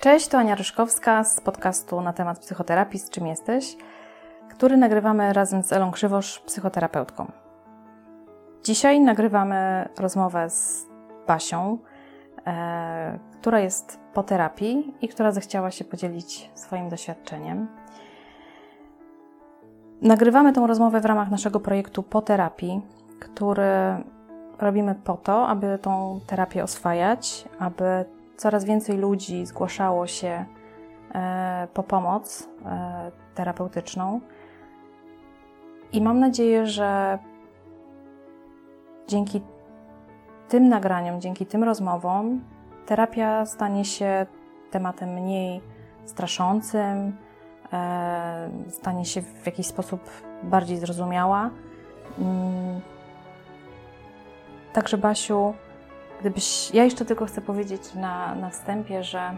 Cześć, to Ania Ryszkowska z podcastu na temat psychoterapii Z czym jesteś, który nagrywamy razem z Elą Krzywosz, psychoterapeutką. Dzisiaj nagrywamy rozmowę z Basią, e, która jest po terapii i która zechciała się podzielić swoim doświadczeniem. Nagrywamy tę rozmowę w ramach naszego projektu Po terapii, który robimy po to, aby tą terapię oswajać, aby coraz więcej ludzi zgłaszało się e, po pomoc e, terapeutyczną. I mam nadzieję, że dzięki tym nagraniom, dzięki tym rozmowom, terapia stanie się tematem mniej straszącym, e, stanie się w jakiś sposób bardziej zrozumiała. Mm. Także, Basiu, Gdybyś, ja jeszcze tylko chcę powiedzieć na, na wstępie, że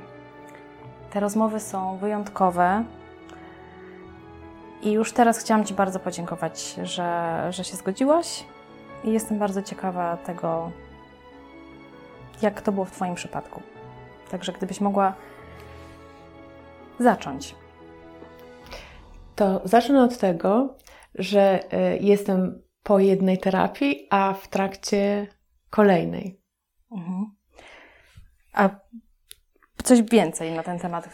te rozmowy są wyjątkowe. I już teraz chciałam Ci bardzo podziękować, że, że się zgodziłaś. I jestem bardzo ciekawa tego, jak to było w Twoim przypadku. Także gdybyś mogła zacząć. To zacznę od tego, że e, jestem po jednej terapii, a w trakcie kolejnej. Mhm. A coś więcej na ten temat.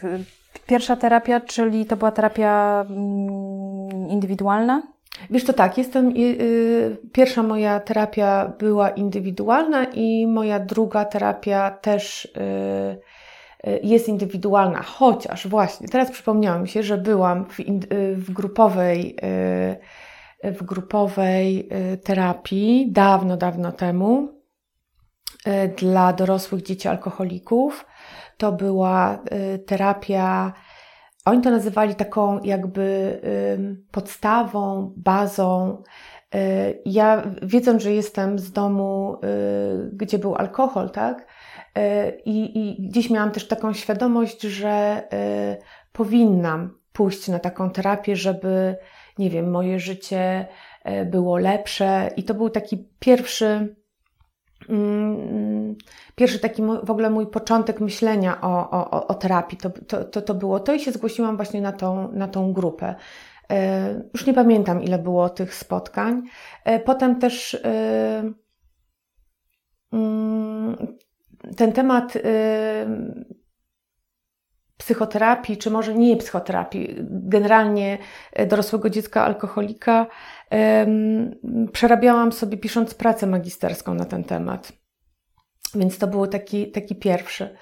Pierwsza terapia, czyli to była terapia mm, indywidualna? Wiesz, to tak, jestem. Yy, pierwsza moja terapia była indywidualna i moja druga terapia też yy, jest indywidualna. Chociaż właśnie teraz przypomniałam mi się, że byłam w, yy, w grupowej, y, w grupowej y, terapii dawno, dawno temu dla dorosłych dzieci alkoholików. To była e, terapia, oni to nazywali taką jakby podstawą, bazą. E, ja, wiedząc, że jestem z domu, gdzie był alkohol, tak? I, I gdzieś miałam też taką świadomość, że powinnam pójść na taką terapię, żeby, nie wiem, moje życie było lepsze. I to był taki pierwszy pierwszy taki w ogóle mój początek myślenia o, o, o terapii, to, to, to, to było to i się zgłosiłam właśnie na tą, na tą grupę. E, już nie pamiętam, ile było tych spotkań. E, potem też e, mm, ten temat psychoterapii, czy może nie psychoterapii, generalnie dorosłego dziecka alkoholika, przerabiałam sobie pisząc pracę magisterską na ten temat. Więc to był taki, taki pierwszy.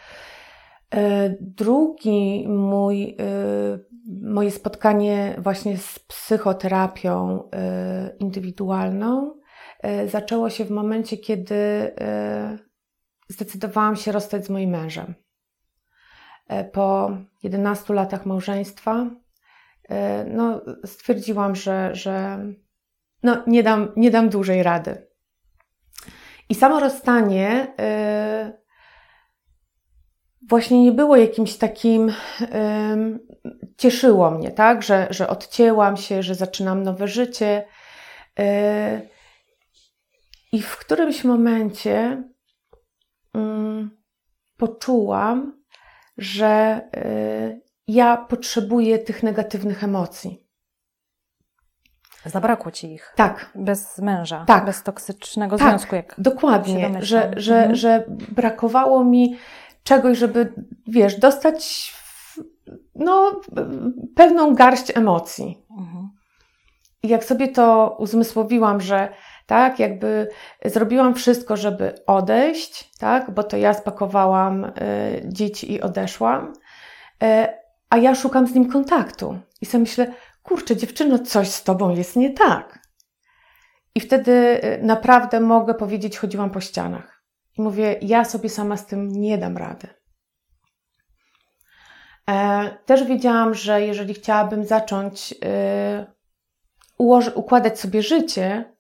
E, drugi mój, e, moje spotkanie właśnie z psychoterapią e, indywidualną zaczęło się w momencie, kiedy zdecydowałam się rozstać z moim mężem. Po 11 latach małżeństwa no, stwierdziłam, że, że no nie dam, nie dam dłużej rady. I samo rozstanie yy, właśnie nie było jakimś takim, cieszyło mnie, tak, że, że odcięłam się, że zaczynam nowe życie. I w którymś momencie mm, poczułam, że y, ja potrzebuję tych negatywnych emocji. Zabrakło ci ich. Tak. Bez męża. Tak. Bez toksycznego tak, związku. Jak dokładnie. Że, że, mhm. że brakowało mi czegoś, żeby, wiesz, dostać no, pewną garść emocji. Mhm. I jak sobie to uzmysłowiłam, że tak, jakby zrobiłam wszystko, żeby odejść, tak, bo to ja spakowałam y, dzieci i odeszłam, y, a ja szukam z nim kontaktu. I sobie myślę, kurczę, dziewczyno, coś z tobą jest nie tak. I wtedy y, naprawdę mogę powiedzieć, chodziłam po ścianach. I mówię, ja sobie sama z tym nie dam rady. E, też wiedziałam, że jeżeli chciałabym zacząć y, układać sobie życie,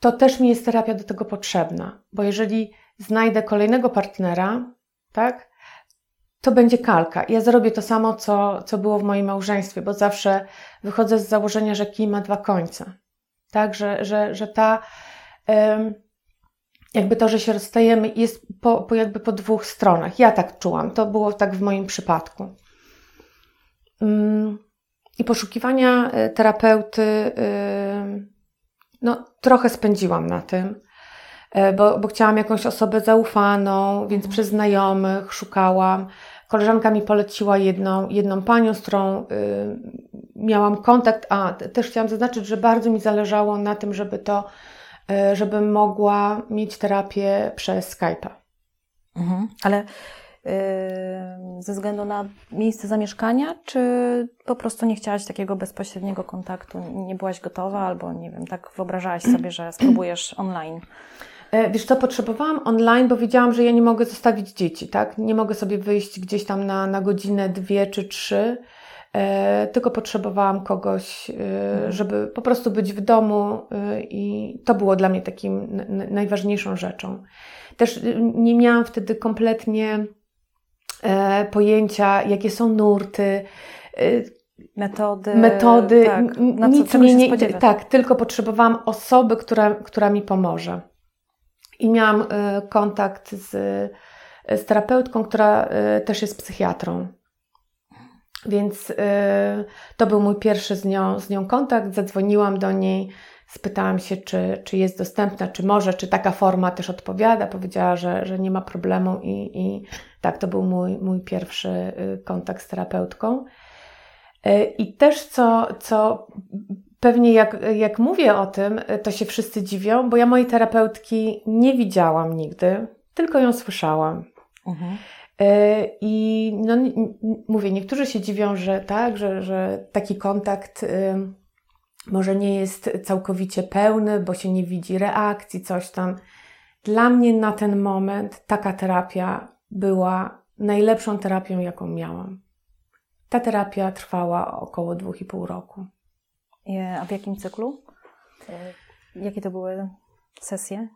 to też mi jest terapia do tego potrzebna. Bo jeżeli znajdę kolejnego partnera, tak, to będzie kalka. Ja zrobię to samo, co, co było w moim małżeństwie, bo zawsze wychodzę z założenia, że kij ma dwa końce. Tak, że, że, że ta, jakby to, że się rozstajemy, jest po, po jakby po dwóch stronach. Ja tak czułam. To było tak w moim przypadku. Mm, I poszukiwania y, terapeuty, no trochę spędziłam na tym, y, bo, bo chciałam jakąś osobę zaufaną, więc przez znajomych szukałam. Koleżanka mi poleciła jedną, jedną panią, z którą miałam kontakt, a też chciałam zaznaczyć, że bardzo mi zależało na tym, żeby to E, żebym mogła mieć terapię przez Skype'a. Mhm. Ale ze względu na miejsce zamieszkania, czy po prostu nie chciałaś takiego bezpośredniego kontaktu, nie byłaś gotowa, albo nie wiem, tak wyobrażałaś sobie, że spróbujesz online? E, wiesz co, potrzebowałam online, bo wiedziałam, że ja nie mogę zostawić dzieci, tak? Nie mogę sobie wyjść gdzieś tam na, na godzinę, dwie czy trzy E, tylko potrzebowałam kogoś, e, mhm. żeby po prostu być w domu e, i to było dla mnie takim najważniejszą rzeczą. Też nie miałam wtedy kompletnie pojęcia, jakie są nurty, metody, metody tak, na nic co, mnie nie, tak, tylko potrzebowałam osoby, która, która mi pomoże. I miałam kontakt z, z terapeutką, która też jest psychiatrą. Więc to był mój pierwszy z nią, z nią kontakt. Zadzwoniłam do niej, spytałam się, czy, czy jest dostępna, czy może, czy taka forma też odpowiada. Powiedziała, że, że nie ma problemu, i, i tak, to był mój, mój pierwszy y, kontakt z terapeutką. Y, I też co, co pewnie jak, jak mówię o tym, to się wszyscy dziwią, bo ja mojej terapeutki nie widziałam nigdy, tylko ją słyszałam. Mhm. I no, mówię, niektórzy się dziwią, że tak, że, że taki kontakt może nie jest całkowicie pełny, bo się nie widzi reakcji, coś tam. Dla mnie na ten moment taka terapia była najlepszą terapią, jaką miałam. Ta terapia trwała około dwóch i pół roku. A w jakim cyklu? E, jakie to były sesje?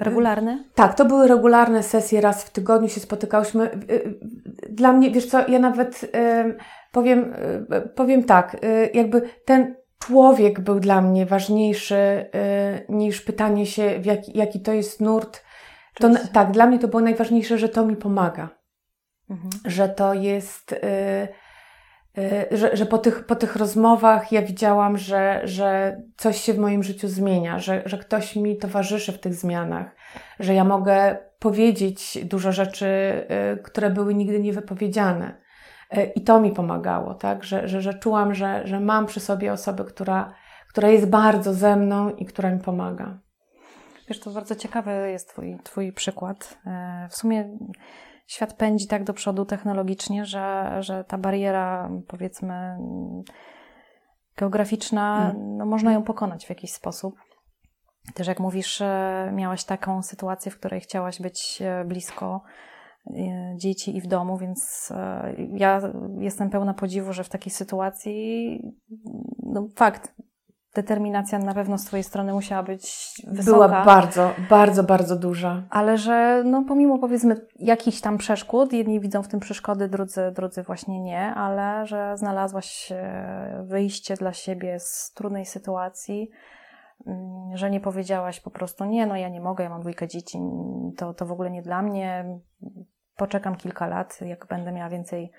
Regularne? Tak, to były regularne sesje, raz w tygodniu się spotykałyśmy. Y, dla mnie, wiesz co, ja nawet powiem, powiem tak, jakby ten człowiek był dla mnie ważniejszy niż pytanie się, jaki, jaki to jest nurt. To, tak, dla mnie to było najważniejsze, że to mi pomaga. Mhm. Że to jest Y, że, że po, tych, po tych rozmowach ja widziałam, że, że coś się w moim życiu zmienia, że, że ktoś mi towarzyszy w tych zmianach, że ja mogę powiedzieć dużo rzeczy, y, które były nigdy niewypowiedziane. Y, I to mi pomagało, tak? że, że, że czułam, że, że mam przy sobie osobę, która, która jest bardzo ze mną i która mi pomaga. Wiesz, to bardzo ciekawy jest Twój, twój przykład. W sumie świat pędzi tak do przodu technologicznie, że, że ta bariera, powiedzmy, geograficzna, hmm. no, można ją pokonać w jakiś sposób. Też jak mówisz, miałaś taką sytuację, w której chciałaś być e, blisko e, dzieci i w domu, więc e, ja jestem pełna podziwu, że w takiej sytuacji, no fakt, determinacja na pewno z Twojej strony musiała być wysoka. Była bardzo, bardzo, bardzo duża. Ale że no, pomimo powiedzmy jakichś tam przeszkód, jedni widzą w tym przeszkody, drudzy, drudzy właśnie nie, ale że znalazłaś e, wyjście dla siebie z trudnej sytuacji, mm, że nie powiedziałaś po prostu nie, no ja nie mogę, ja mam dwójkę dzieci, to, to w ogóle nie dla mnie, poczekam kilka lat, jak będę miała więcej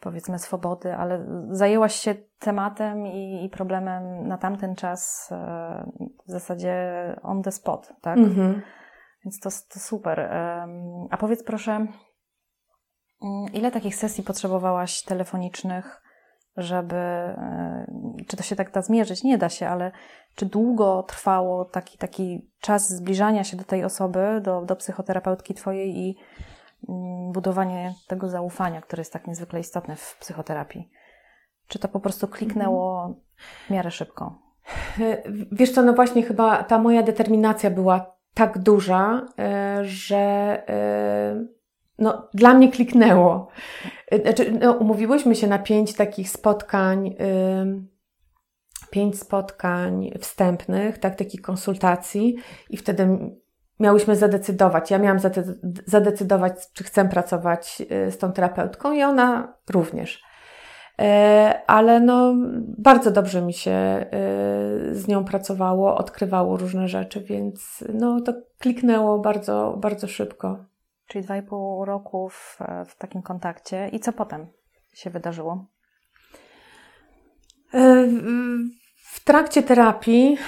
powiedzmy swobody, ale zajęłaś się tematem i, i problemem na tamten czas e, w zasadzie on the spot, tak? Mhm. Więc to, to super. A powiedz proszę, mm, ile takich sesji potrzebowałaś telefonicznych, żeby, e, czy to się tak da zmierzyć? Nie da się, ale czy długo trwało taki, taki czas zbliżania się do tej osoby, do, do psychoterapeutki twojej i budowanie tego zaufania, które jest tak niezwykle istotne w psychoterapii? Czy to po prostu kliknęło w miarę szybko? Wiesz co, no właśnie chyba ta moja determinacja była tak duża, e, że e, no, dla mnie kliknęło. E, znaczy, no, umówiłyśmy się na pięć takich spotkań, pięć spotkań wstępnych, tak, takich konsultacji i wtedy miałyśmy zadecydować. Ja miałam zadecydować, czy chcę pracować y, z tą terapeutką, i ona również. ale no, bardzo dobrze mi się z nią pracowało, odkrywało różne rzeczy, więc no, to kliknęło bardzo, bardzo szybko. Czyli dwa i pół roku w, w takim kontakcie. I co potem się wydarzyło? W trakcie terapii,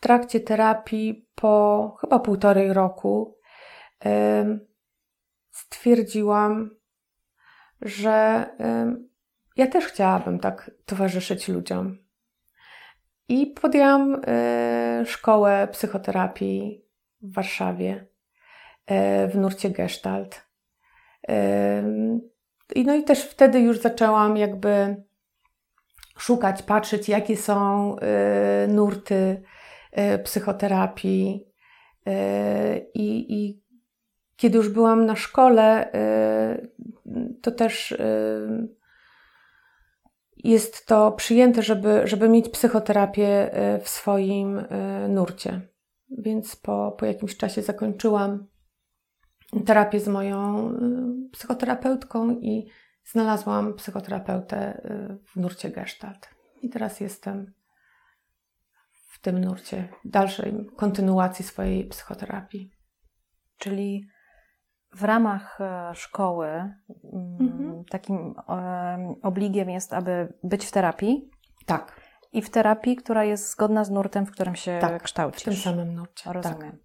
w trakcie terapii po chyba półtorej roku stwierdziłam, że ja też chciałabym tak towarzyszyć ludziom. I podjęłam e, szkołę psychoterapii w Warszawie e, w nurcie Gestalt. I no i też wtedy już zaczęłam jakby szukać, patrzeć, jakie są e, nurty psychoterapii. I, I kiedy już byłam na szkole, to też jest to przyjęte, żeby, żeby mieć psychoterapię w swoim nurcie. Więc po, po jakimś czasie zakończyłam terapię z moją psychoterapeutką i znalazłam psychoterapeutę w nurcie Gestalt. I teraz jestem w tym nurcie, dalszej kontynuacji swojej psychoterapii. Czyli w ramach e, szkoły mm, mhm. takim obligiem jest, aby być w terapii. Tak. I w terapii, która jest zgodna z nurtem, w którym się tak, kształcisz. w tym samym nurcie. Rozumiem. Tak.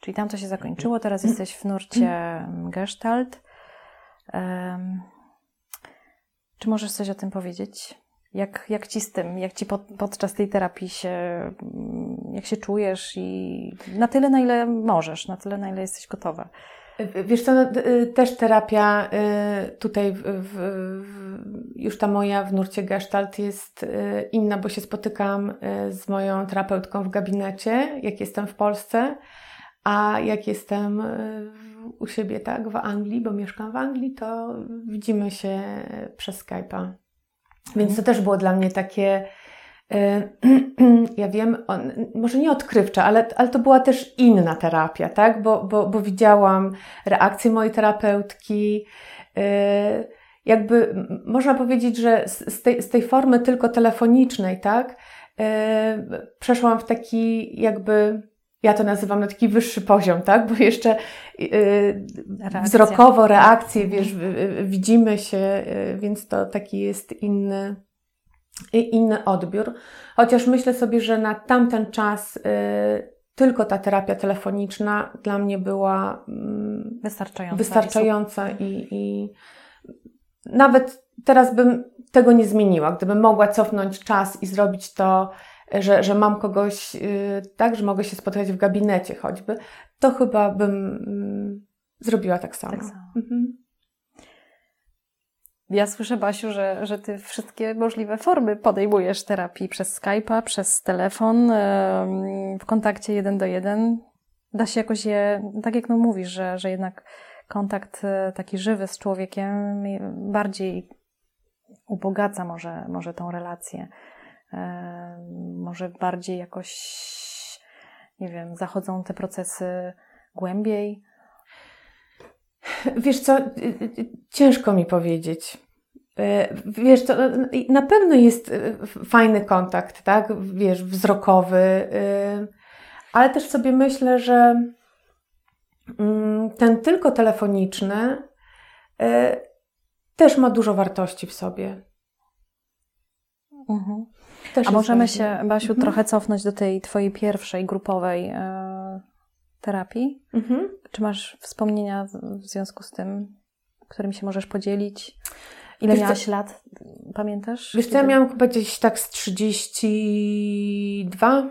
Czyli tam to się zakończyło, teraz jesteś w nurcie mm, Gestalt. Um, czy możesz coś o tym powiedzieć? Jak, jak ci z tym, jak ci pod, podczas tej terapii się, jak się czujesz i na tyle, na ile możesz, na tyle, na ile jesteś gotowa? Wiesz co, no, y, też terapia y, tutaj, w, w, już ta moja w nurcie gestalt jest y, inna, bo się spotykam z moją terapeutką w gabinecie, jak jestem w Polsce, a jak jestem u siebie, tak, w Anglii, bo mieszkam w Anglii, to widzimy się przez Skype'a. Więc to mhm. też było dla mnie takie E, ja wiem, on, może nie odkrywcza, ale, ale to była też inna terapia, tak? Bo, bo, bo widziałam reakcję mojej terapeutki. E, jakby można powiedzieć, że z tej, z tej formy tylko telefonicznej, tak? E, przeszłam w taki jakby ja to nazywam na taki wyższy poziom, tak? Bo jeszcze Reakcja. wzrokowo reakcje, wiesz, widzimy się, więc to taki jest inny, inny odbiór. Chociaż myślę sobie, że na tamten czas y, tylko ta terapia telefoniczna dla mnie była mm, wystarczająca. wystarczająca i, i nawet teraz bym tego nie zmieniła. Gdybym mogła cofnąć czas i zrobić to, że, że mam kogoś, y, tak, że mogę się spotkać w gabinecie choćby, to chyba bym mm, zrobiła tak samo. Tak samo. Mhm. Ja słyszę, Basiu, że, że ty wszystkie możliwe formy podejmujesz terapii przez Skype'a, przez telefon, w kontakcie jeden do jeden. Da się jakoś je, tak jak no mówisz, że, że jednak kontakt e, taki żywy z człowiekiem bardziej ubogaca może, może tą relację. Może bardziej jakoś, nie wiem, zachodzą te procesy głębiej. Wiesz co, y, y, y, ciężko mi powiedzieć. Wiesz, to na pewno jest fajny kontakt, tak? Wiesz, wzrokowy, ale też sobie myślę, że mm, ten tylko telefoniczny też ma dużo wartości w sobie. Mhm. A możemy się, Basiu, mhm. trochę cofnąć do tej Twojej pierwszej grupowej terapii. Mhm. Czy masz wspomnienia w związku z tym, którym się możesz podzielić? Ile Wiesz miałaś co? lat? Pamiętasz? Wiesz co, ja miałam chyba gdzieś tak z 32,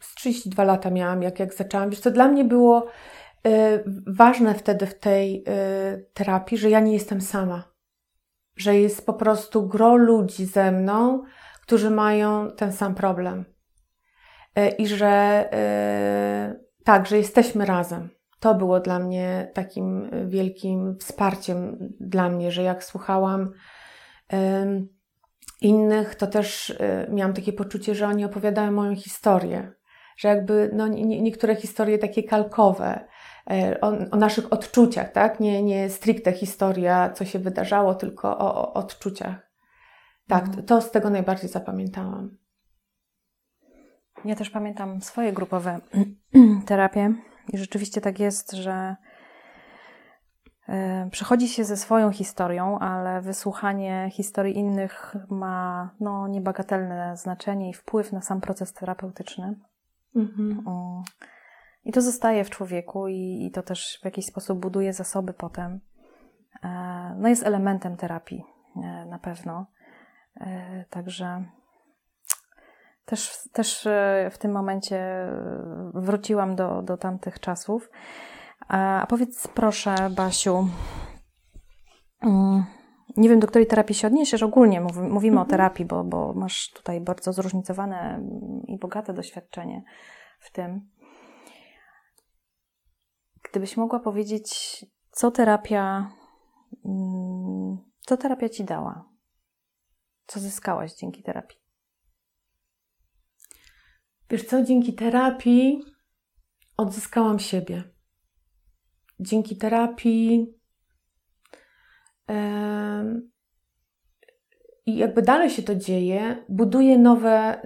z 32 lata miałam, jak, jak zaczęłam. Wiesz co, dla mnie było y, ważne wtedy w tej y, terapii, że ja nie jestem sama. Że jest po prostu gro ludzi ze mną, którzy mają ten sam problem. Y, I że tak, że jesteśmy razem. To było dla mnie takim wielkim wsparciem dla mnie, że jak słuchałam innych, to też y, miałam takie poczucie, że oni opowiadają moją historię, że jakby no, nie, niektóre historie takie kalkowe, e, o, o, naszych odczuciach, tak? Nie, nie stricte historia, co się wydarzało, tylko o, o odczuciach. Tak, to z tego najbardziej zapamiętałam. Ja też pamiętam swoje grupowe terapie i rzeczywiście tak jest, że e, przychodzi się ze swoją historią, ale wysłuchanie historii innych ma no, niebagatelne znaczenie i wpływ na sam proces terapeutyczny. Mhm. I to zostaje w człowieku i, i, to też w jakiś sposób buduje zasoby potem. E, no jest elementem terapii e, na pewno. Także też, też e, w tym momencie e, wróciłam do, do tamtych czasów. A powiedz proszę, Basiu, mm, nie wiem, do której terapii się odniesiesz. Ogólnie mówimy o mhm. terapii, bo, bo masz tutaj bardzo zróżnicowane i bogate doświadczenie w tym. Gdybyś mogła powiedzieć, co terapia, mm, co terapia ci dała? Co zyskałaś dzięki terapii? Wiesz co, dzięki terapii odzyskałam siebie. Dzięki terapii i jakby dalej się to dzieje, buduję nowe,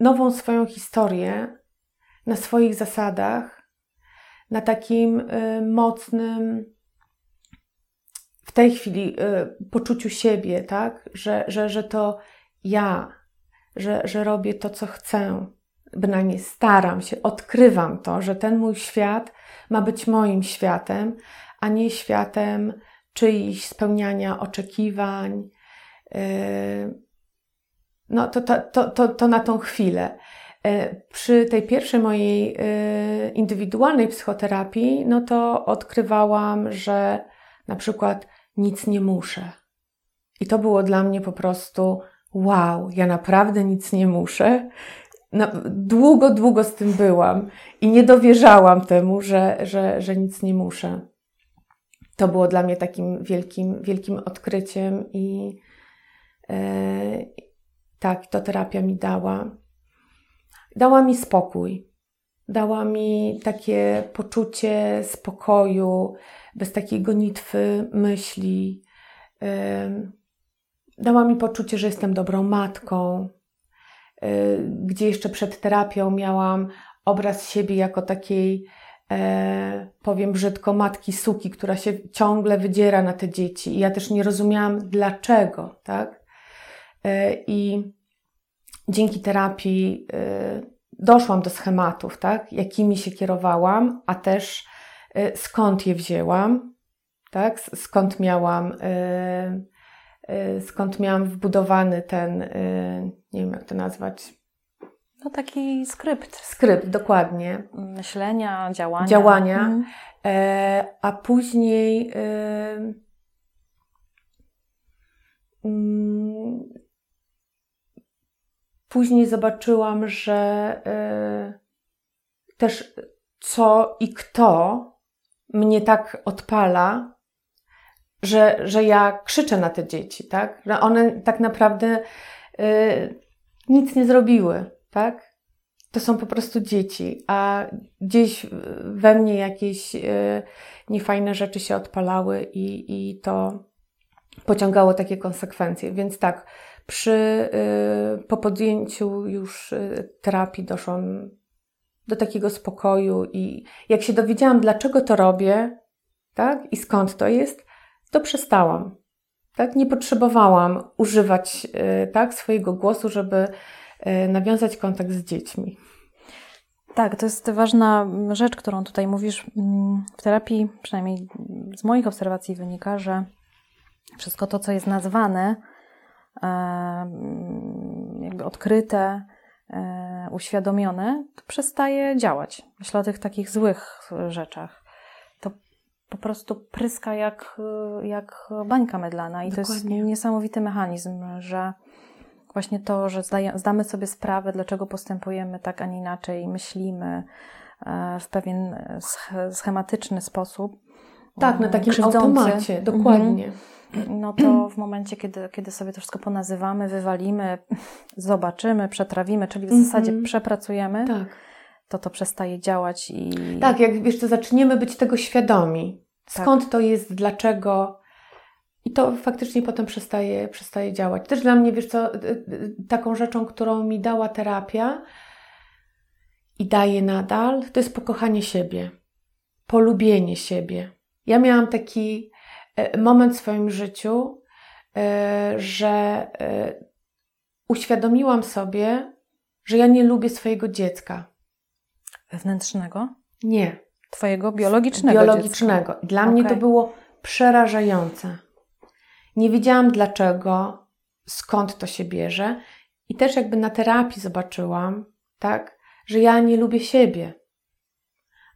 nową swoją historię na swoich zasadach, na takim y, mocnym w tej chwili y, poczuciu siebie, tak? Że, że, że to ja, że, że robię to, co chcę, bynajmniej staram się, odkrywam to, że ten mój świat ma być moim światem, a nie światem czyichś spełniania oczekiwań. Yy, no to, to, to, to, to na tą chwilę. Yy, przy tej pierwszej mojej yy, indywidualnej psychoterapii, no to odkrywałam, że na przykład nic nie muszę. I to było dla mnie po prostu wow, ja naprawdę nic nie muszę na, długo, długo z tym byłam i nie dowierzałam temu, że, że, że nic nie muszę. To było dla mnie takim wielkim, wielkim odkryciem i e, tak, to terapia mi dała. Dała mi spokój. Dała mi takie poczucie spokoju, bez takiej gonitwy myśli. E, dała mi poczucie, że jestem dobrą matką, Y, gdzie jeszcze przed terapią miałam obraz siebie jako takiej, e, powiem brzydko, matki suki, która się ciągle wydziera na te dzieci. I ja też nie rozumiałam dlaczego, tak? E, I dzięki terapii e, doszłam do schematów, tak? Jakimi się kierowałam, a też skąd je wzięłam, tak? Skąd miałam Y, skąd miałam wbudowany ten, y, nie wiem jak to nazwać. No taki skrypt. Skrypt, dokładnie. Myślenia, działania. Działania. Mhm. E, a później mm, później zobaczyłam, że e, też co i kto mnie tak odpala, że, że ja krzyczę na te dzieci, tak? Że one tak naprawdę y, nic nie zrobiły, tak? To są po prostu dzieci, a gdzieś we mnie jakieś y, niefajne rzeczy się odpalały i, i to pociągało takie konsekwencje. Więc tak, przy, y, po podjęciu już y, terapii doszłam do takiego spokoju i jak się dowiedziałam, dlaczego to robię, tak, i skąd to jest, to przestałam. Tak? Nie potrzebowałam używać e, tak, swojego głosu, żeby nawiązać kontakt z dziećmi. Tak, to jest ważna rzecz, którą tutaj mówisz. W terapii, przynajmniej z moich obserwacji, wynika, że wszystko to, co jest nazwane, jakby odkryte, uświadomione, to przestaje działać. Myślę o tych takich złych rzeczach po prostu pryska jak, jak bańka mydlana. I Dokładnie. to jest niesamowity mechanizm, że właśnie to, że zdamy sobie sprawę, dlaczego postępujemy tak, a nie inaczej, myślimy e, w pewien schematyczny sposób. Tak, na takim krzywdzący. automacie, dokładnie. Mhm. No to w momencie, kiedy, kiedy sobie to wszystko ponazywamy, wywalimy, zobaczymy, przetrawimy, czyli w zasadzie mhm. przepracujemy, tak. to to przestaje działać i... Tak, jak wiesz, to zaczniemy być tego świadomi. Skąd tak. to jest, dlaczego... I to faktycznie potem przestaje, przestaje działać. Też dla mnie, wiesz co, y, y, taką rzeczą, którą mi dała terapia i daje nadal, to jest pokochanie siebie, polubienie siebie. Ja miałam taki moment w swoim życiu, e, że e, uświadomiłam sobie, że ja nie lubię swojego dziecka. Wewnętrznego? Nie. Twojego biologicznego. Biologicznego. Dziecka. Dla okay. mnie to było przerażające. Nie wiedziałam dlaczego, skąd to się bierze. I też jakby na terapii zobaczyłam, tak, że ja nie lubię siebie.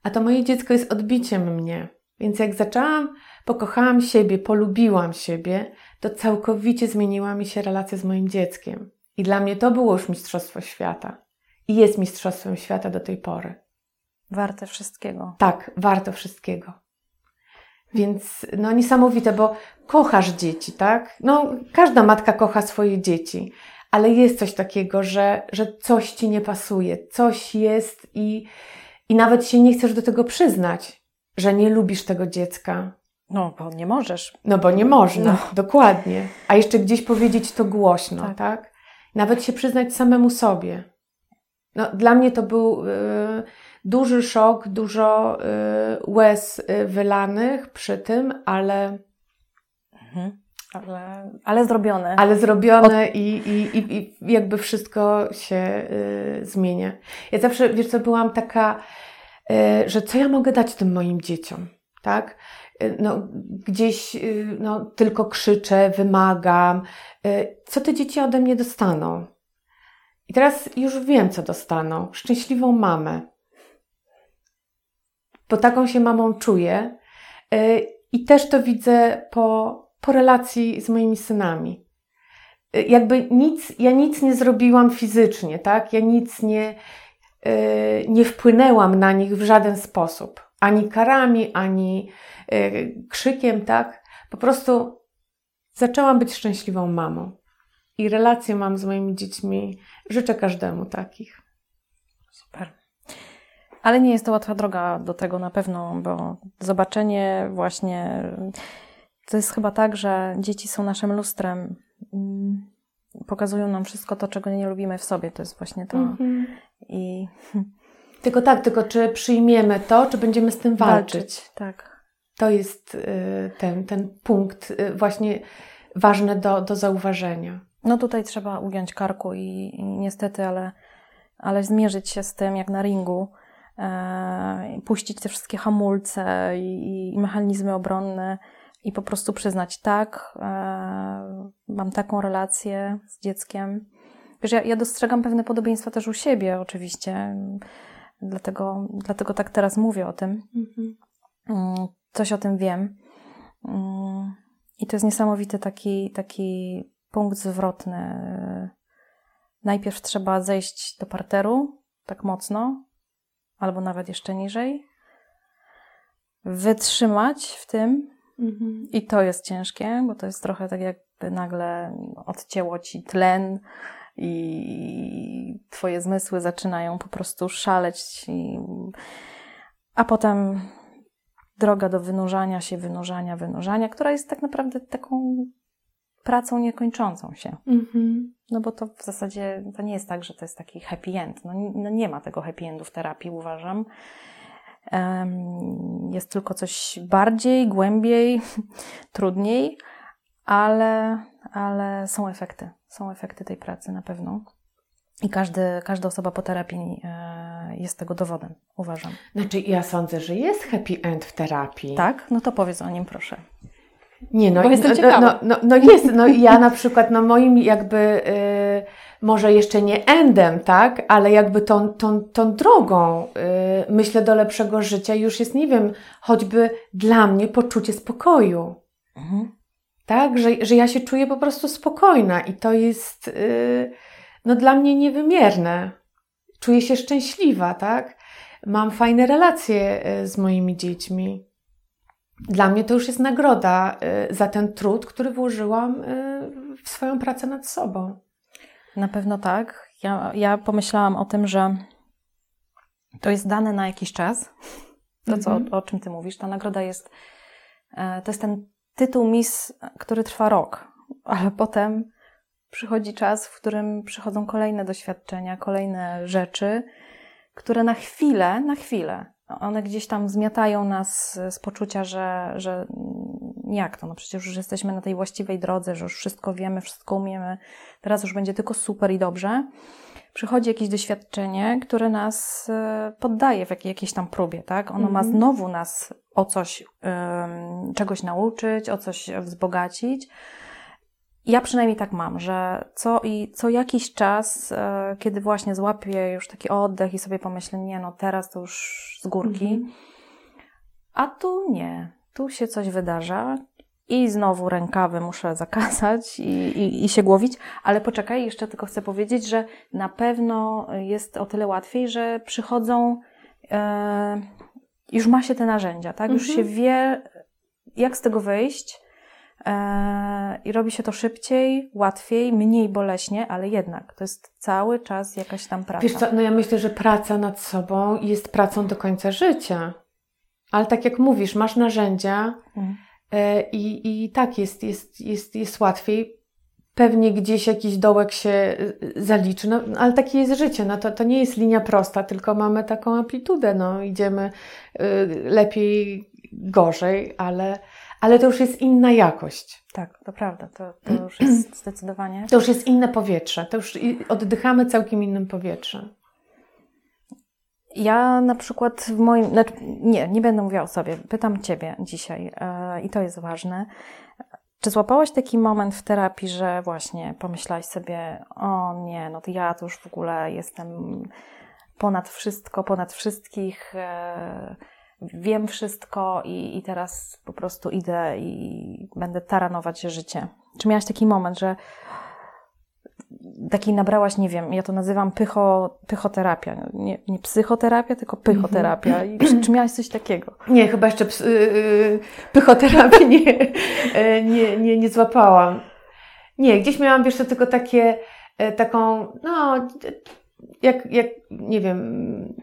A to moje dziecko jest odbiciem mnie. Więc jak zaczęłam, pokochałam siebie, polubiłam siebie, to całkowicie zmieniła mi się relacja z moim dzieckiem. I dla mnie to było już Mistrzostwo Świata. I jest Mistrzostwem Świata do tej pory. Warte wszystkiego. Tak, warto wszystkiego. Więc no niesamowite, bo kochasz dzieci, tak? No, każda matka kocha swoje dzieci, ale jest coś takiego, że, że coś ci nie pasuje, coś jest i, i nawet się nie chcesz do tego przyznać, że nie lubisz tego dziecka. No, bo nie możesz. No, bo nie można, no. dokładnie. A jeszcze gdzieś powiedzieć to głośno, tak? tak? Nawet się przyznać samemu sobie. No, dla mnie to był y, duży szok, dużo y, łez y, wylanych przy tym, ale. Mhm. Ale, ale zrobione. Ale zrobione Od... i, i, i, i jakby wszystko się y, zmienia. Ja zawsze, wiesz co, byłam taka, że co ja mogę dać tym moim dzieciom, tak? Y, no, gdzieś y, no, tylko krzyczę, wymagam. Co te dzieci ode mnie dostaną? I teraz już wiem, co dostaną. Szczęśliwą mamę. Bo taką się mamą czuję. I też to widzę po, po relacji z moimi synami. Jakby nic, ja nic nie zrobiłam fizycznie, tak? Ja nic nie, nie wpłynęłam na nich w żaden sposób. Ani karami, ani yy, krzykiem, tak? Po prostu zaczęłam być szczęśliwą mamą. I relacje mam z moimi dziećmi. Życzę każdemu takich. Super. Ale nie jest to łatwa droga do tego na pewno, bo zobaczenie właśnie to jest chyba tak, że dzieci są naszym lustrem. Mm, pokazują nam wszystko to, czego nie lubimy w sobie. To jest właśnie to. Mm-hmm. I... Tylko tak, tylko czy przyjmiemy to, czy będziemy z tym walczyć? walczyć tak. To jest y, ten, ten punkt y, właśnie ważny do, do zauważenia. No tutaj trzeba ugiąć karku i, i niestety, ale, ale zmierzyć się z tym jak na ringu, e, puścić te wszystkie hamulce i, i mechanizmy obronne, i po prostu przyznać, tak, e, mam taką relację z dzieckiem. Wiesz, ja, ja dostrzegam pewne podobieństwa też u siebie, oczywiście, dlatego, dlatego tak teraz mówię o tym. Mhm. Mm, coś o tym wiem. Mm, I to jest niesamowity taki, taki punkt zwrotny. Najpierw trzeba zejść do parteru, tak mocno, albo nawet jeszcze niżej, wytrzymać w tym, Mhm. I to jest ciężkie, bo to jest trochę tak jakby nagle odcięło ci tlen i twoje zmysły zaczynają po prostu szaleć. I... A potem droga do wynurzania się, wynurzania, wynurzania, która jest tak naprawdę taką pracą niekończącą się. Mhm. No bo to w zasadzie to nie jest tak, że to jest taki happy end. No, no nie ma tego happy endu w terapii, uważam. Jest tylko coś bardziej, głębiej, trudniej, ale, ale są efekty. Są efekty tej pracy na pewno. I każdy, każda osoba po terapii e, jest tego dowodem, uważam. Znaczy, ja sądzę, że jest happy end w terapii. Tak? No to powiedz o nim, proszę. Nie, no, Bo jestem no, no, no, no, jest, no ja na przykład, no moim jakby, yy, może jeszcze nie endem, tak, ale jakby tą, tą, tą drogą, yy, myślę, do lepszego życia już jest, nie wiem, choćby dla mnie poczucie spokoju. Mhm. Tak, że, że ja się czuję po prostu spokojna i to jest, yy, no dla mnie niewymierne. Czuję się szczęśliwa, tak. Mam fajne relacje y, z moimi dziećmi dla mnie to już jest nagroda y, za ten trud, który włożyłam y, w swoją pracę nad sobą. Na pewno tak. Ja, ja pomyślałam o tym, że to jest dane na jakiś czas. To, co, Mhm. o, o czym ty mówisz, ta nagroda jest, e, to jest ten tytuł Miss, który trwa rok, ale potem przychodzi czas, w którym przychodzą kolejne doświadczenia, kolejne rzeczy, które na chwilę, na chwilę, one gdzieś tam zmiatają nas z poczucia, że, że jak to, no przecież już jesteśmy na tej właściwej drodze, że już wszystko wiemy, wszystko umiemy, teraz już będzie tylko super i dobrze. Przychodzi jakieś doświadczenie, które nas e, poddaje w jak- jakiejś tam próbie, tak? Ono ma Mhm. znowu nas o coś, czegoś nauczyć, o coś wzbogacić. Ja przynajmniej tak mam, że co, i co jakiś czas, e, kiedy właśnie złapię już taki oddech i sobie pomyślę, nie no, teraz to już z górki, Mhm. a tu nie. Tu się coś wydarza i znowu rękawy muszę zakazać i, i, i się głowić, ale poczekaj, jeszcze tylko chcę powiedzieć, że na pewno jest o tyle łatwiej, że przychodzą, e, już ma się te narzędzia, tak? Już Mhm. się wie, jak z tego wyjść e, i robi się to szybciej, łatwiej, mniej boleśnie, ale jednak to jest cały czas jakaś tam praca. Wiesz co, no ja myślę, że praca nad sobą jest pracą do końca życia. Ale tak jak mówisz, masz narzędzia Mhm. E, i, i tak jest, jest, jest, jest łatwiej. Pewnie gdzieś jakiś dołek się y, zaliczy, no, ale takie jest życie. No, to, to nie jest linia prosta, tylko mamy taką amplitudę. No, idziemy y, lepiej, gorzej, ale, ale to już jest inna jakość. Tak, to prawda, to, to już jest zdecydowanie. To już jest inne powietrze. To już oddychamy całkiem innym powietrzem. Ja na przykład w moim. Znaczy, nie, nie będę mówiła o sobie. Pytam Ciebie dzisiaj e, i to jest ważne. Czy złapałaś taki moment w terapii, że właśnie pomyślałaś sobie, o nie, no to ja to już w ogóle jestem ponad wszystko, ponad wszystkich, e, wiem wszystko i, i teraz po prostu idę i będę taranować życie. Czy miałaś taki moment, że takiej nabrałaś, nie wiem, ja to nazywam pycho, pychoterapia. Nie, nie psychoterapia, tylko pychoterapia. I czy, czy miałaś coś takiego? Nie, chyba jeszcze yy, pychoterapii nie, yy, nie, nie, nie złapałam. Nie, gdzieś miałam, wiesz, to tylko takie, yy, taką, no, jak, jak, nie wiem,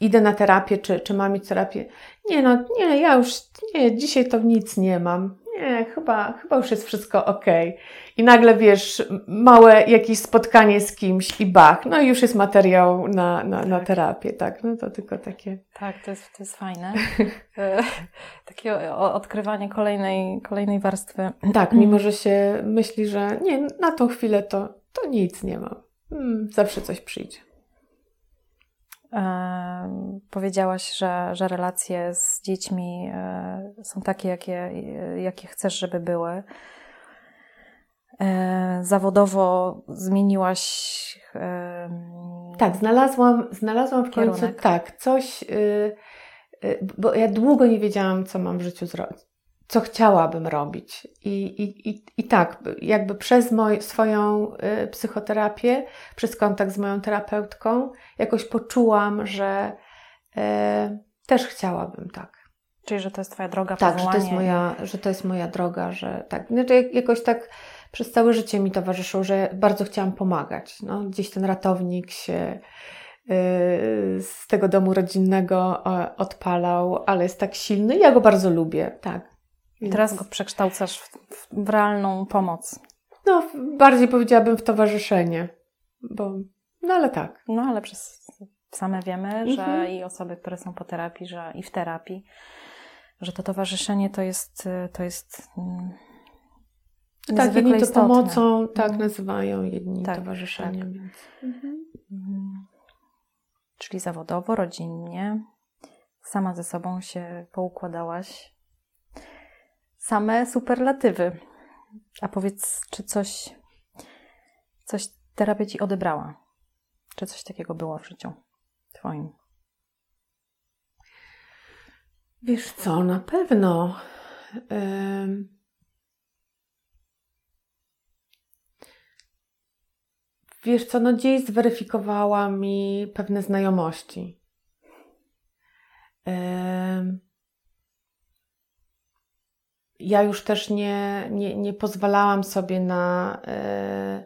idę na terapię, czy, czy mam mieć terapię. Nie, no, nie, ja już, nie, dzisiaj to nic nie mam. Nie, chyba, chyba już jest wszystko okej. I nagle, wiesz, małe jakieś spotkanie z kimś i bach, no i już jest materiał na, na, na Tak. terapię, tak, no to tylko takie. Tak, to jest, to jest fajne. E, Takie odkrywanie kolejnej, kolejnej warstwy. Tak, mimo że się myśli, że nie, na tą chwilę to, to nic nie mam. Mm, zawsze coś przyjdzie. Powiedziałaś, że, że relacje z dziećmi e, są takie, jakie, jakie chcesz, żeby były. Zawodowo zmieniłaś. Tak, znalazłam, znalazłam w końcu Kierunek. tak, coś, y, y, bo ja długo nie wiedziałam, co mam w życiu zrobić, co chciałabym robić. I, i, i, i tak, jakby przez moj, swoją y, psychoterapię, przez kontakt z moją terapeutką, jakoś poczułam, że y, też chciałabym tak. Czyli, że to jest Twoja droga, Tak, że to, jest powołanie. moja, że to jest moja droga, że tak. Znaczy jak- jakoś tak przez całe życie mi towarzyszyło, że bardzo chciałam pomagać. No, gdzieś ten ratownik się yy, z tego domu rodzinnego e, odpalał, ale jest tak silny. Ja go bardzo lubię, tak. I Więc- teraz go przekształcasz w, w, w realną pomoc. No, bardziej powiedziałabym w towarzyszenie, bo, no ale tak. No ale przez same wiemy, że Mhm. i osoby, które są po terapii, że i w terapii, że to towarzyszenie to jest, y, to jest mm, Tak, jedni to istotne. pomocą, tak Mhm. nazywają, jedni Tak, towarzyszeniem. Więc. Mhm. Mhm. Czyli zawodowo, rodzinnie, sama ze sobą się poukładałaś. Same superlatywy. A powiedz, czy coś, coś terapia ci odebrała? Czy coś takiego było w życiu twoim? Wiesz co, na pewno. Wiesz co, no gdzieś zweryfikowała mi pewne znajomości. Ja już też nie, nie, nie pozwalałam sobie na, e,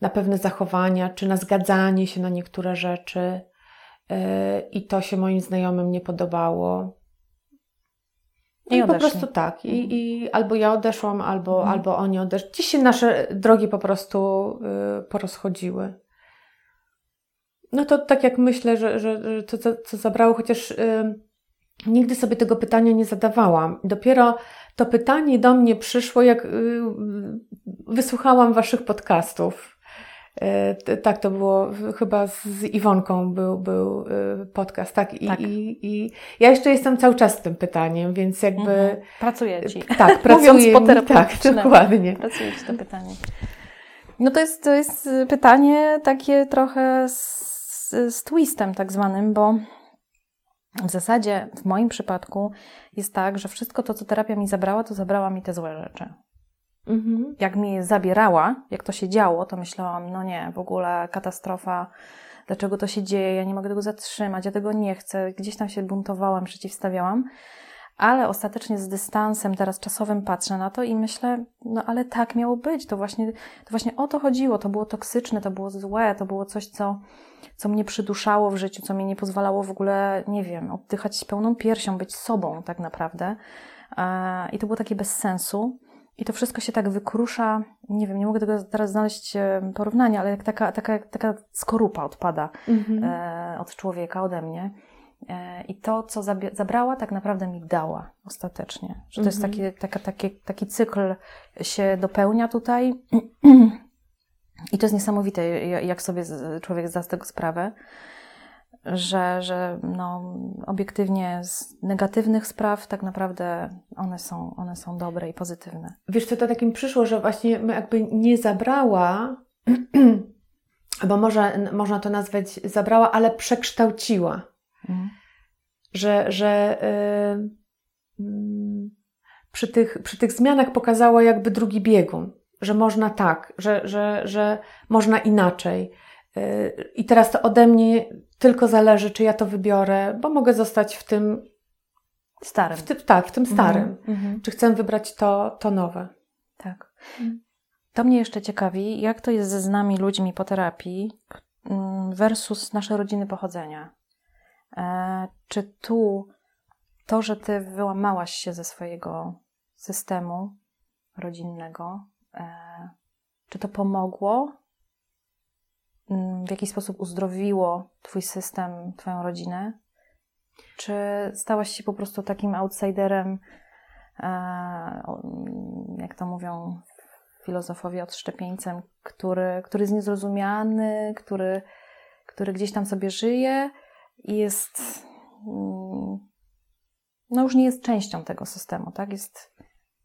na pewne zachowania, czy na zgadzanie się na niektóre rzeczy. i to się moim znajomym nie podobało. I, I po prostu tak. I, mhm. I, albo ja odeszłam, albo, mhm. albo oni odeszli. Dziś się nasze drogi po prostu y, porozchodziły. No to tak jak myślę, że, że, że to, co, co zabrało, chociaż nigdy sobie tego pytania nie zadawałam. Dopiero to pytanie do mnie przyszło, jak y, wysłuchałam Waszych podcastów. E, tak, to było chyba z Iwonką był, był podcast, tak? I, tak. I, I, ja jeszcze jestem cały czas z tym pytaniem, więc jakby... Mhm. Pracuję Ci. Tak, pracuję po Tak, dokładnie. Pracuję Ci to pytanie. No to jest, to jest pytanie takie trochę z, z twistem tak zwanym, bo w zasadzie w moim przypadku jest tak, że wszystko to, co terapia mi zabrała, to zabrała mi te złe rzeczy. Mhm. Jak mi je zabierała, jak to się działo, to myślałam, no nie, w ogóle katastrofa, dlaczego to się dzieje, ja nie mogę tego zatrzymać, ja tego nie chcę. Gdzieś tam się buntowałam, przeciwstawiałam, ale ostatecznie z dystansem teraz czasowym patrzę na to i myślę, no ale tak miało być, to właśnie, to właśnie o to chodziło, to było toksyczne, to było złe, to było coś, co, co mnie przyduszało w życiu, co mi nie pozwalało w ogóle, nie wiem, oddychać pełną piersią, być sobą tak naprawdę. I to było takie bez sensu. I to wszystko się tak wykrusza, nie wiem, nie mogę tego teraz znaleźć e, porównania, ale jak taka, taka, taka skorupa odpada mhm. e, od człowieka, ode mnie. E, I to, co zabrała, tak naprawdę mi dała ostatecznie. Że to mhm. jest taki, taka, taki, taki cykl się dopełnia tutaj. I to jest niesamowite, jak sobie człowiek zda z tego sprawę że, że no, obiektywnie z negatywnych spraw tak naprawdę one są, one są dobre i pozytywne. Wiesz, co to takim przyszło, że właśnie jakby nie zabrała, bo może można to nazwać zabrała, ale przekształciła. Mhm. Że, że yy, przy, tych, przy tych zmianach pokazała jakby drugi biegun, że można tak, że, że, że można inaczej i teraz to ode mnie tylko zależy, czy ja to wybiorę, bo mogę zostać w tym starym. W ty, tak, w tym starym. Mm-hmm. Czy chcę wybrać to, to nowe? Tak. Mm. To mnie jeszcze ciekawi, jak to jest z nami ludźmi po terapii mm, versus nasze rodziny pochodzenia. E, czy tu to, że ty wyłamałaś się ze swojego systemu rodzinnego, e, czy to pomogło w jakiś sposób uzdrowiło Twój system, Twoją rodzinę? Czy stałaś się po prostu takim outsiderem, e, jak to mówią filozofowie, odszczepieńcem, który, który jest niezrozumiany, który, który gdzieś tam sobie żyje jest, mm, no już nie jest częścią tego systemu, tak? Jest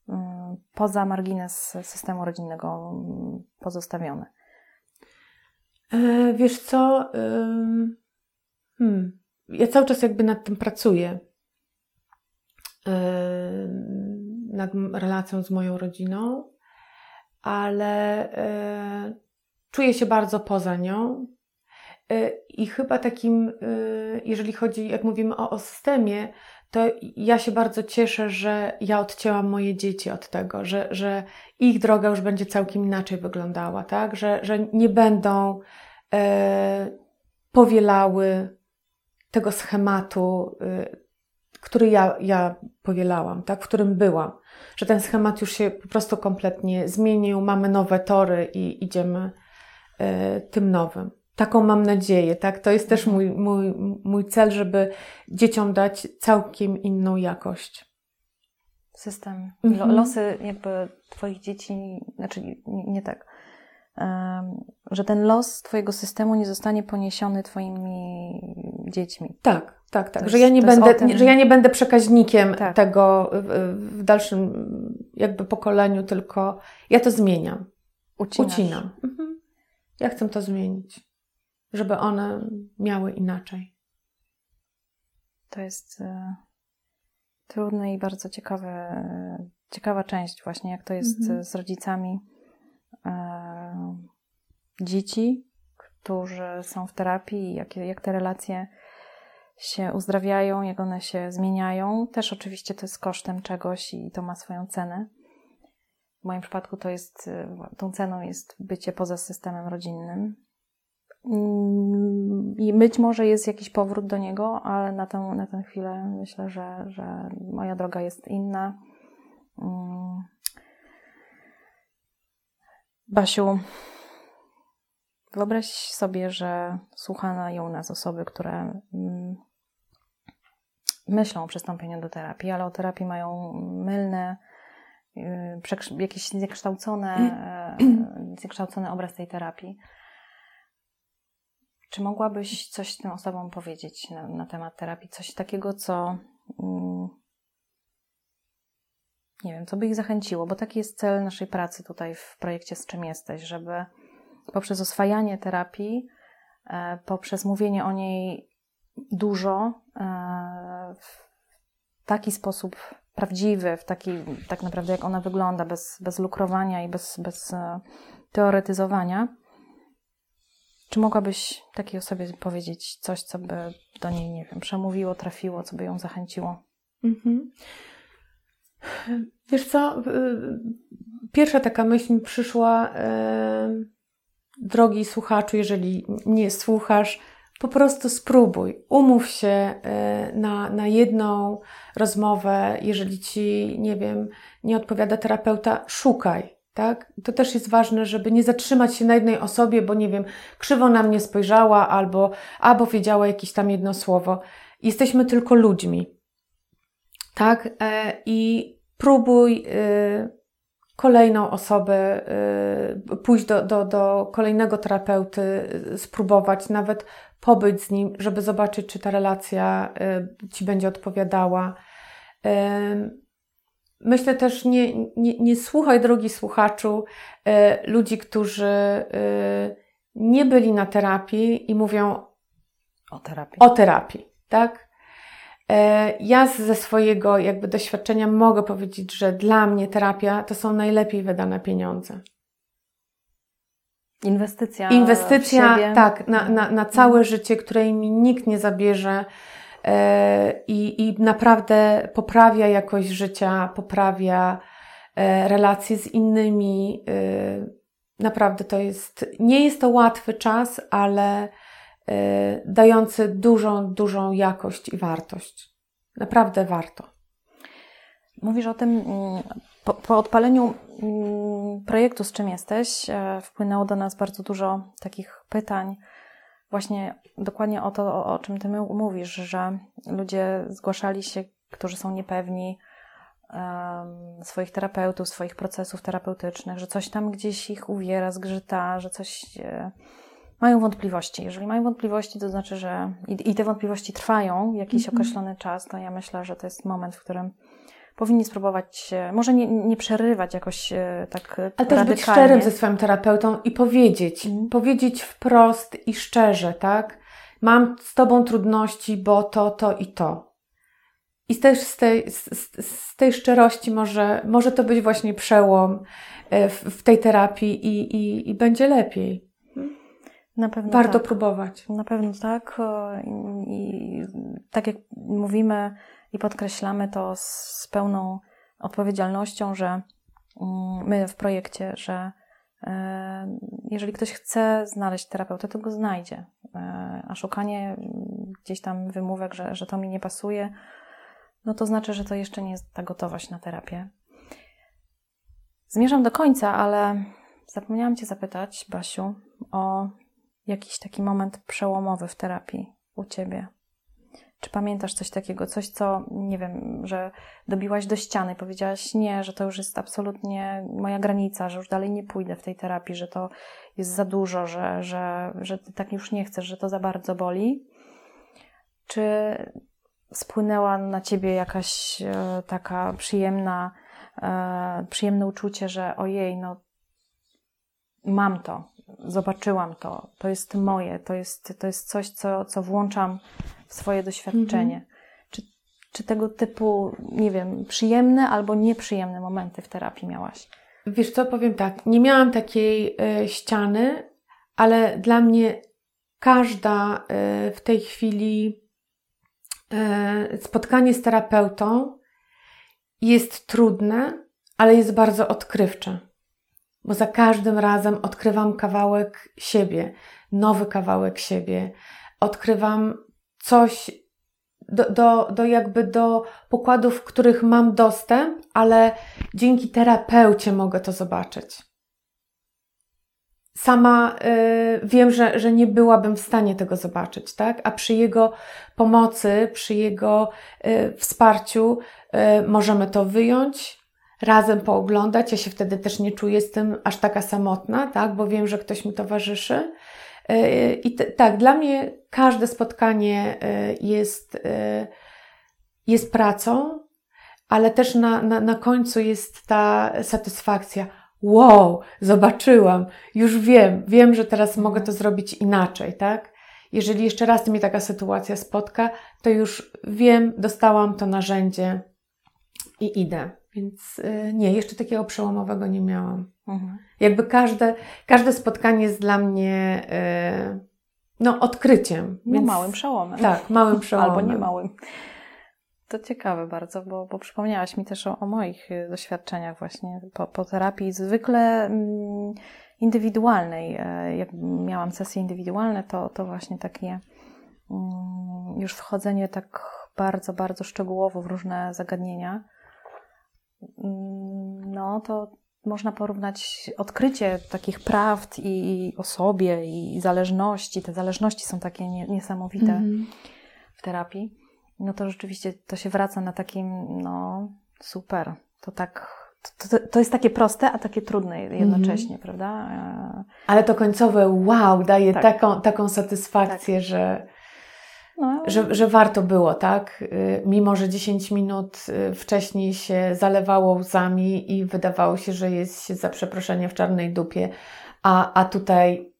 mm, poza margines systemu rodzinnego mm, pozostawiony. E, wiesz co? Hmm. Ja cały czas jakby nad tym pracuję. Nad relacją z moją rodziną, ale e, czuję się bardzo poza nią. E, I chyba takim, jeżeli chodzi, jak mówimy o, o systemie, to ja się bardzo cieszę, że ja odcięłam moje dzieci od tego, że, że ich droga już będzie całkiem inaczej wyglądała, tak? Że, że nie będą e, powielały tego schematu, e, który ja, ja powielałam, tak? w którym byłam. Że ten schemat już się po prostu kompletnie zmienił, mamy nowe tory i idziemy e, tym nowym. Taką mam nadzieję, tak? To jest też mój, mój, mój cel, żeby dzieciom dać całkiem inną jakość. System. Mhm. Losy jakby Twoich dzieci, znaczy nie, tak, że ten los Twojego systemu nie zostanie poniesiony Twoimi dziećmi. Tak, tak, tak. że, ja nie będę, tym... że ja nie będę przekaźnikiem tak. tego w dalszym jakby pokoleniu, tylko ja to zmieniam. Ucinasz. Ucinam. Mhm. Ja chcę to zmienić żeby one miały inaczej. To jest y, trudny i bardzo ciekawy, ciekawa część właśnie, jak to jest mhm. z rodzicami y, dzieci, którzy są w terapii, jak, jak te relacje się uzdrawiają, jak one się zmieniają. Też oczywiście to jest kosztem czegoś i to ma swoją cenę. W moim przypadku to jest, tą ceną jest bycie poza systemem rodzinnym, i być może jest jakiś powrót do niego, ale na tę, na tę chwilę myślę, że, że moja droga jest inna. Mm. Basiu, wyobraź sobie, że słuchają nas osoby, które mm, myślą o przystąpieniu do terapii, ale o terapii mają mylne, y, jakieś zniekształcone, zniekształcony obraz tej terapii. Czy mogłabyś coś tym osobom powiedzieć na, na temat terapii? Coś takiego, co mm, nie wiem, co by ich zachęciło, bo taki jest cel naszej pracy tutaj w projekcie Z czym jesteś, żeby poprzez oswajanie terapii, e, poprzez mówienie o niej dużo, e, w taki sposób prawdziwy, w taki tak naprawdę jak ona wygląda, bez, bez lukrowania i bez, bez e, teoretyzowania. Czy mogłabyś takiej osobie powiedzieć coś, co by do niej, nie wiem, przemówiło, trafiło, co by ją zachęciło? Mhm. Wiesz co, pierwsza taka myśl mi przyszła, drogi słuchaczu, jeżeli nie słuchasz, po prostu spróbuj, umów się e, na, na jedną rozmowę, jeżeli ci, nie wiem, nie odpowiada terapeuta, szukaj, tak? To też jest ważne, żeby nie zatrzymać się na jednej osobie, bo nie wiem, krzywo na mnie spojrzała albo, albo wiedziała jakieś tam jedno słowo. Jesteśmy tylko ludźmi, tak? E, I próbuj y, kolejną osobę, y, pójść do, do, do kolejnego terapeuty, y, spróbować nawet pobyć z nim, żeby zobaczyć, czy ta relacja y, Ci będzie odpowiadała. Myślę też, nie, nie, nie słuchaj, drogi słuchaczu, ludzi, którzy nie byli na terapii i mówią o terapii. O terapii, tak? E, ja ze swojego jakby doświadczenia mogę powiedzieć, że dla mnie terapia to są najlepiej wydane pieniądze. Inwestycja. Inwestycja, tak, na, na, na całe mhm. życie, której mi nikt nie zabierze e, i, i naprawdę poprawia jakość życia, poprawia e, relacje z innymi. Naprawdę to jest, nie jest to łatwy czas, ale dający dużą, dużą jakość i wartość. Naprawdę warto. Mówisz o tym, mm, po, po, odpaleniu mm, projektu Z czym jesteś, e, wpłynęło do nas bardzo dużo takich pytań, właśnie dokładnie o to, o, o czym Ty mówisz, że ludzie zgłaszali się, którzy są niepewni um, swoich terapeutów, swoich procesów terapeutycznych, że coś tam gdzieś ich uwiera, zgrzyta, że coś. E, mają wątpliwości. Jeżeli mają wątpliwości, to znaczy, że i, i te wątpliwości trwają jakiś mm -hmm. określony czas, to ja myślę, że to jest moment, w którym powinni spróbować, może nie, nie przerywać jakoś e, tak Ale też być szczerym ze swoim terapeutą i powiedzieć, mm. powiedzieć wprost i szczerze, tak? Mam z Tobą trudności, bo to, to i to. I też z tej, z, z tej szczerości może, może to być właśnie przełom e, w, w tej terapii i, i, i będzie lepiej. Na pewno Warto tak. próbować. Na pewno tak. I, tak jak mówimy i podkreślamy to z pełną odpowiedzialnością, że mm, my w projekcie, że e, jeżeli ktoś chce znaleźć terapeutę, to go znajdzie. E, a szukanie gdzieś tam wymówek, że, że to mi nie pasuje, no to znaczy, że to jeszcze nie jest ta gotowość na terapię. Zmierzam do końca, ale zapomniałam Cię zapytać, Basiu, o jakiś taki moment przełomowy w terapii u ciebie? Czy pamiętasz coś takiego, coś, co nie wiem, że dobiłaś do ściany, powiedziałaś nie, że to już jest absolutnie moja granica, że już dalej nie pójdę w tej terapii, że to jest za dużo, że, że, że ty tak już nie chcesz, że to za bardzo boli? Czy spłynęła na ciebie jakaś e, taka przyjemna, e, przyjemne uczucie, że ojej, no mam to, zobaczyłam to, to jest moje, to jest, to jest coś, co, co włączam w swoje doświadczenie. Mhm. Czy, czy tego typu, nie wiem, przyjemne albo nieprzyjemne momenty w terapii miałaś? Wiesz co, powiem tak, nie miałam takiej y, ściany, ale dla mnie każda y, w tej chwili y, spotkanie z terapeutą jest trudne, ale jest bardzo odkrywcze bo za każdym razem odkrywam kawałek siebie. nowy kawałek siebie, odkrywam coś do, do, do jakby do pokładów, w których mam dostęp, ale dzięki terapeucie mogę to zobaczyć. Sama y, wiem, że, że nie byłabym w stanie tego zobaczyć, tak? A przy jego pomocy, przy jego y, wsparciu y, możemy to wyjąć, razem pooglądać. Ja się wtedy też nie czuję z tym aż taka samotna, tak? Bo wiem, że ktoś mi towarzyszy. Y, I tak, dla mnie każde spotkanie y, jest, y, jest pracą, ale też na, na, na końcu jest ta satysfakcja. Wow, zobaczyłam, już wiem, wiem, że teraz mogę to zrobić inaczej, tak? Jeżeli jeszcze raz mnie taka sytuacja spotka, to już wiem, dostałam to narzędzie i idę. Więc nie, jeszcze takiego przełomowego nie miałam. Mhm. Jakby każde, każde spotkanie jest dla mnie yy, no, odkryciem. No, więc, małym przełomem. Tak, małym przełomem. Albo nie małym. To ciekawe bardzo, bo, bo przypomniałaś mi też o, o moich y, doświadczeniach właśnie po, po terapii zwykle mm, indywidualnej. E, jak miałam sesje indywidualne, to, to właśnie takie mm, już wchodzenie tak bardzo, bardzo szczegółowo w różne zagadnienia. Mm, no to można porównać odkrycie takich prawd i o sobie, i zależności. Te zależności są takie niesamowite mm -hmm. w terapii. No to rzeczywiście to się wraca na takim, no super. To tak to, to, to, jest takie proste, a takie trudne jednocześnie, mm -hmm. prawda? Ale to końcowe wow daje tak. taką, taką satysfakcję, tak. że no. Że, że warto było, tak? Y, mimo, że 10 minut y, wcześniej się zalewało łzami i wydawało się, że jest się za przeproszenie w czarnej dupie, a, a tutaj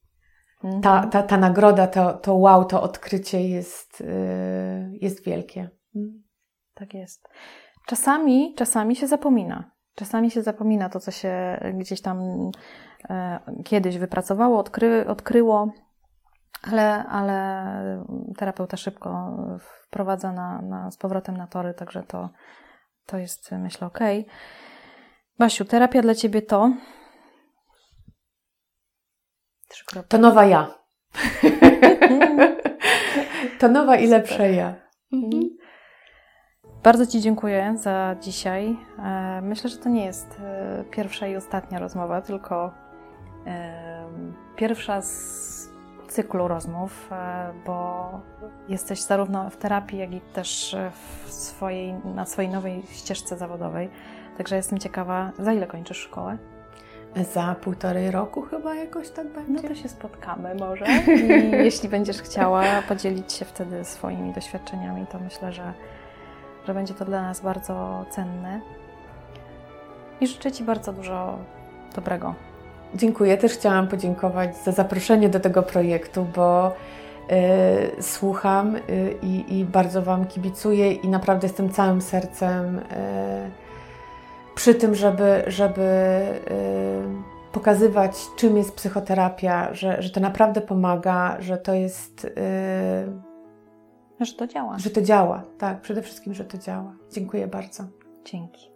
mhm. ta, ta, ta nagroda, to, to wow, to odkrycie jest, y, jest wielkie. Mhm. Tak jest. Czasami, czasami się zapomina. Czasami się zapomina to, co się gdzieś tam e, kiedyś wypracowało, odkry, odkryło, ale, ale terapeuta szybko wprowadza na, na, z powrotem na tory, także to, to jest, myślę, ok. Basiu, terapia dla ciebie to. To nowa ja. to nowa i lepsza ja. Mhm. Bardzo Ci dziękuję za dzisiaj. E, myślę, że to nie jest e, pierwsza i ostatnia rozmowa, tylko pierwsza z cyklu rozmów, e, bo jesteś zarówno w terapii, jak i też w swojej, na swojej nowej ścieżce zawodowej. Także jestem ciekawa, za ile kończysz szkołę? Za półtorej roku chyba jakoś tak będzie. No to się spotkamy może. I jeśli będziesz chciała podzielić się wtedy swoimi doświadczeniami, to myślę, że, że będzie to dla nas bardzo cenne. I życzę Ci bardzo dużo dobrego Dziękuję. Też chciałam podziękować za zaproszenie do tego projektu, bo y, słucham y, i, bardzo Wam kibicuję i naprawdę jestem całym sercem y, przy tym, żeby, żeby pokazywać, czym jest psychoterapia, że, że to naprawdę pomaga, że to jest. Że to działa. Że to działa, tak, przede wszystkim, że to działa. Dziękuję bardzo. Dzięki.